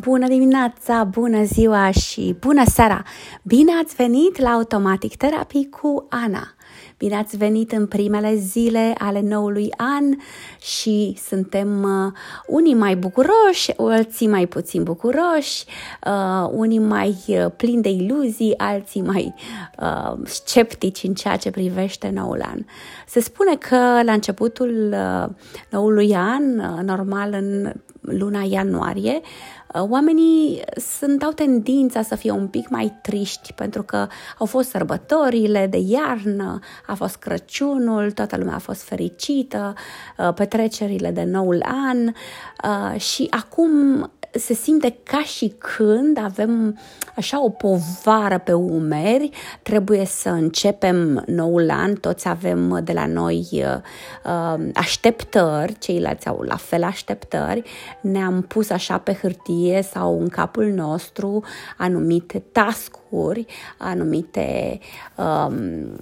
Bună dimineața, bună ziua și bună seara! Bine ați venit la Automatic Therapy cu Ana! Bine ați venit în primele zile ale noului an și suntem uh, unii mai bucuroși, alții mai puțin bucuroși, uh, unii mai uh, plini de iluzii, alții mai uh, sceptici în ceea ce privește noul an. Se spune că la începutul uh, noului an, uh, normal în luna ianuarie, uh, oamenii sunt, au tendința să fie un pic mai triști pentru că au fost sărbătorile de iarnă, a fost Crăciunul, toată lumea a fost fericită, uh, petrecerile de noul an uh, și acum se simte ca și când avem așa o povară pe umeri, trebuie să începem noul an, toți avem de la noi uh, așteptări, ceilalți au la fel așteptări, ne-am pus așa pe hârtie sau în capul nostru anumite tascuri, anumite um,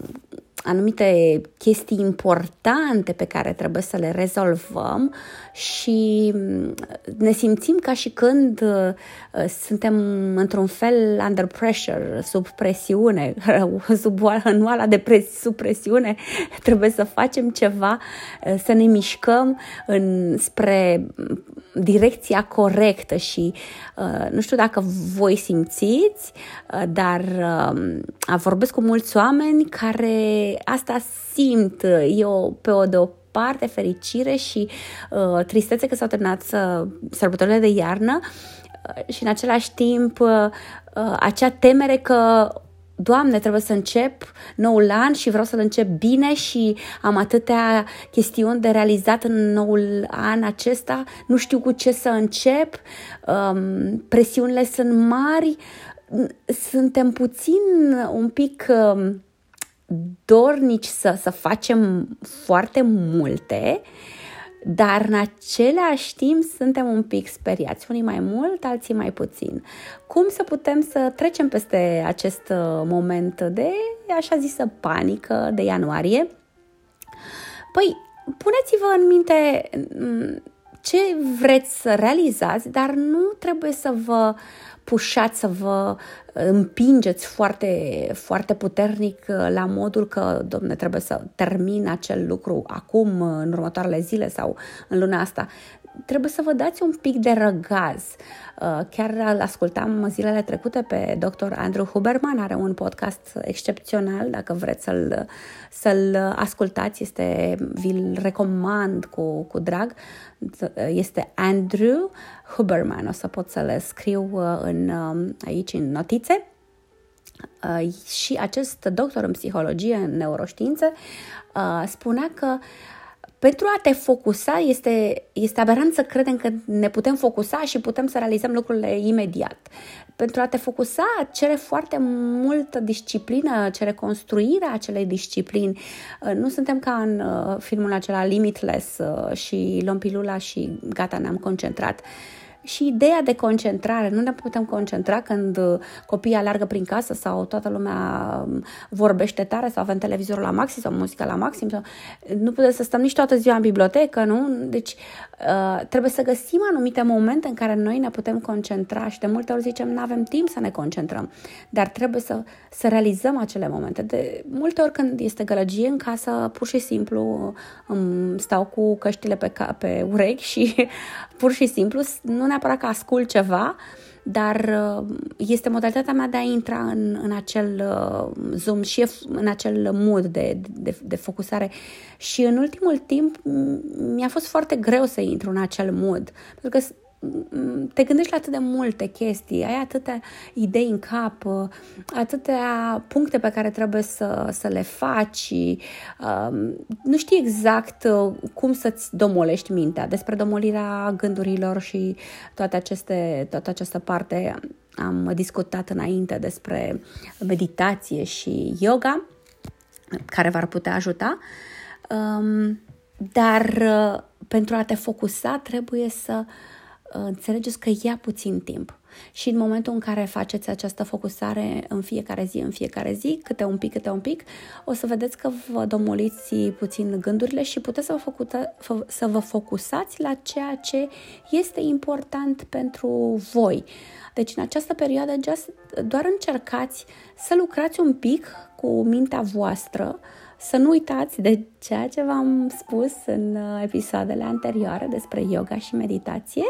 anumite chestii importante pe care trebuie să le rezolvăm și mm, ne simțim ca și când uh, suntem într-un fel under pressure, sub presiune, sub în oala de pres- sub presiune, trebuie să facem ceva, uh, să ne mișcăm în, spre direcția corectă și uh, nu știu dacă voi simțiți, dar vorbesc cu mulți oameni care asta simt. Eu pe o de o parte fericire și uh, tristețe că s-au terminat uh, sărbătorile de iarnă uh, și în același timp uh, uh, acea temere că Doamne, trebuie să încep noul an și vreau să-l încep bine și am atâtea chestiuni de realizat în noul an acesta, nu știu cu ce să încep, um, presiunile sunt mari, suntem puțin un pic um, dornici să, să facem foarte multe, dar în același timp suntem un pic speriați, unii mai mult, alții mai puțin. Cum să putem să trecem peste acest uh, moment de, așa zisă, panică de ianuarie? Păi, puneți-vă în minte mm, ce vreți să realizați, dar nu trebuie să vă pușați, să vă împingeți foarte, foarte puternic uh, la modul că, domne, trebuie să termin acel lucru acum, în următoarele zile sau în luna asta trebuie să vă dați un pic de răgaz. Uh, chiar îl ascultam zilele trecute pe dr. Andrew Huberman, are un podcast excepțional, dacă vreți să-l, să-l ascultați, este, vi-l recomand cu, cu drag. Este Andrew Huberman, o să pot să le scriu uh, în, um, aici în notițe. Uh, și acest doctor în psihologie, în neuroștiințe, spunea că uh, pentru a te focusa, este, este aberant să credem că ne putem focusa și putem să realizăm lucrurile imediat. Pentru a te focusa cere foarte multă disciplină, cere construirea acelei disciplini. Uh, nu suntem ca în uh, filmul acela Limitless uh, și luăm pilula și gata, ne-am concentrat și ideea de concentrare. Nu ne putem concentra când uh, copiii alargă prin casă sau toată lumea um, vorbește tare sau avem televizorul la maxim sau muzica la maxim. Sau... Nu putem să stăm nici toată ziua în bibliotecă, nu? Deci uh, trebuie să găsim anumite momente în care noi ne putem concentra și de multe ori zicem nu avem timp să ne concentrăm, dar trebuie să, să realizăm acele momente. De multe ori când este gălăgie în casă, pur și simplu um, stau cu căștile pe, ca, pe urechi și pur și simplu nu ne neapărat că ascult ceva, dar uh, este modalitatea mea de a intra în, în acel uh, zoom și în acel mood de, de, de focusare. Și în ultimul timp mi-a fost foarte greu să intru în acel mood, pentru că te gândești la atât de multe chestii, ai atâtea idei în cap, atâtea puncte pe care trebuie să, să le faci, um, nu știi exact uh, cum să-ți domolești mintea. Despre domolirea gândurilor și toate aceste, toată această parte am discutat înainte despre meditație și yoga, care v-ar putea ajuta. Um, dar uh, pentru a te focusa trebuie să uh, înțelegeți că ia puțin timp. Și în momentul în care faceți această focusare în fiecare zi, în fiecare zi, câte un pic, câte un pic, o să vedeți că vă domoliți puțin gândurile și puteți să vă, focuta, să vă focusați la ceea ce este important pentru voi. Deci în această perioadă just, doar încercați să lucrați un pic cu mintea voastră, să nu uitați de ceea ce v-am spus în uh, episoadele anterioare despre yoga și meditație.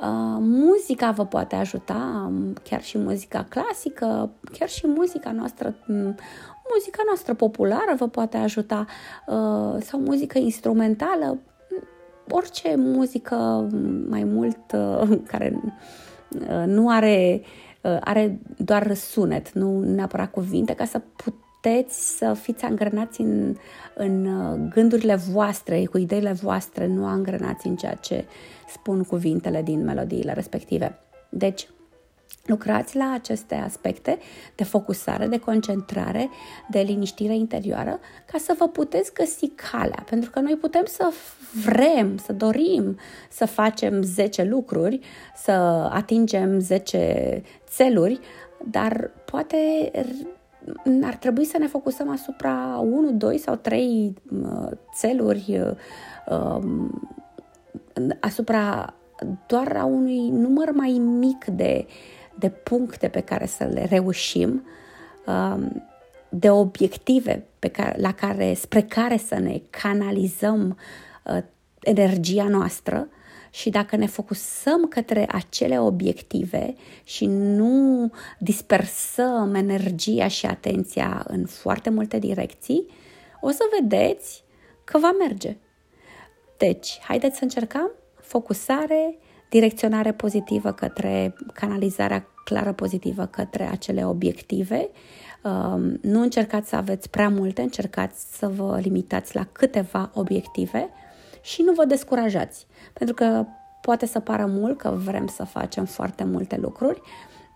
Uh, muzica vă poate ajuta, um, chiar și muzica clasică, chiar și muzica noastră, um, muzica noastră populară vă poate ajuta, uh, sau muzică instrumentală, orice muzică mai mult care nu are, are doar sunet, nu neapărat cuvinte, ca să puteți puteți să fiți angrenați în, în uh, gândurile voastre, cu ideile voastre, nu angrenați în ceea ce spun cuvintele din melodiile respective. Deci, lucrați la aceste aspecte de focusare, de concentrare, de liniștire interioară, ca să vă puteți găsi calea. Pentru că noi putem să vrem, să dorim să facem 10 lucruri, să atingem 10 țeluri, dar poate ar trebui să ne focusăm asupra 1, 2 sau 3 uh, țeluri, uh, um, asupra doar a unui număr mai mic de, de puncte pe care să le reușim, um, de obiective pe care, la care, spre care să ne canalizăm uh, energia noastră și dacă ne focusăm către acele obiective și nu dispersăm energia și atenția în foarte multe direcții, o să vedeți că va merge. Deci, haideți să încercăm focusare, direcționare pozitivă către canalizarea clară pozitivă către acele obiective. Um, nu încercați să aveți prea multe, încercați să vă limitați la câteva obiective și nu vă descurajați. Pentru că poate să pară mult că vrem să facem foarte multe lucruri,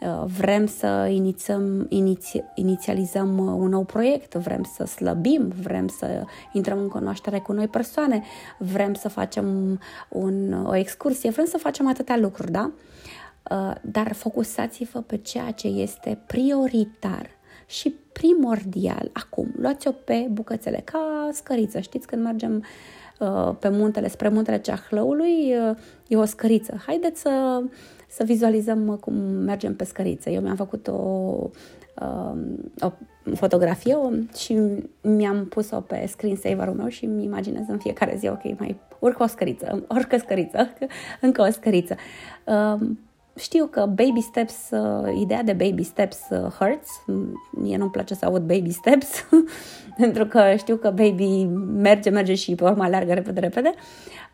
uh, vrem să inițăm, iniți, inițializăm uh, un nou proiect, vrem să slăbim, vrem să intrăm în cunoaștere cu noi persoane, vrem să facem un, o excursie, vrem să facem atâtea lucruri, da? Uh, dar focusați-vă pe ceea ce este prioritar și primordial acum. Luați-o pe bucățele, ca scăriță. Știți când mergem Uh, pe muntele, spre muntele Ceahlăului, uh, e o scăriță. Haideți să, să vizualizăm cum mergem pe scăriță. Eu mi-am făcut o, um, o fotografie și mi-am pus-o pe screensaver-ul meu și îmi imaginez în fiecare zi, ok, mai urcă o scăriță, urcă scăriță, încă o scăriță. Um, știu că baby steps, uh, ideea de baby steps uh, hurts. Mie nu-mi place să aud baby steps, pentru că știu că baby merge, merge și pe urmă aleargă repede, repede.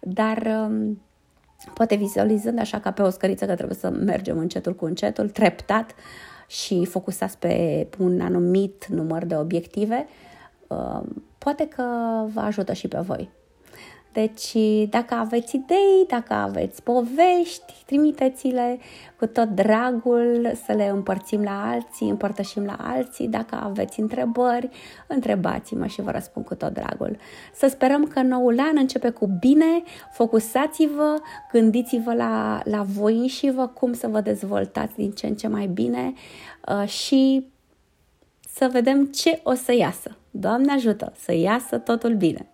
Dar um, poate vizualizând așa ca pe o scăriță că trebuie să mergem încetul cu încetul, treptat și focusați pe un anumit număr de obiective, uh, poate că vă ajută și pe voi. Deci, dacă aveți idei, dacă aveți povești, trimiteți-le cu tot dragul să le împărțim la alții, împărtășim la alții. Dacă aveți întrebări, întrebați-mă și vă răspund cu tot dragul. Să sperăm că noul an începe cu bine, focusați-vă, gândiți-vă la, la voi și vă cum să vă dezvoltați din ce în ce mai bine uh, și să vedem ce o să iasă. Doamne ajută să iasă totul bine!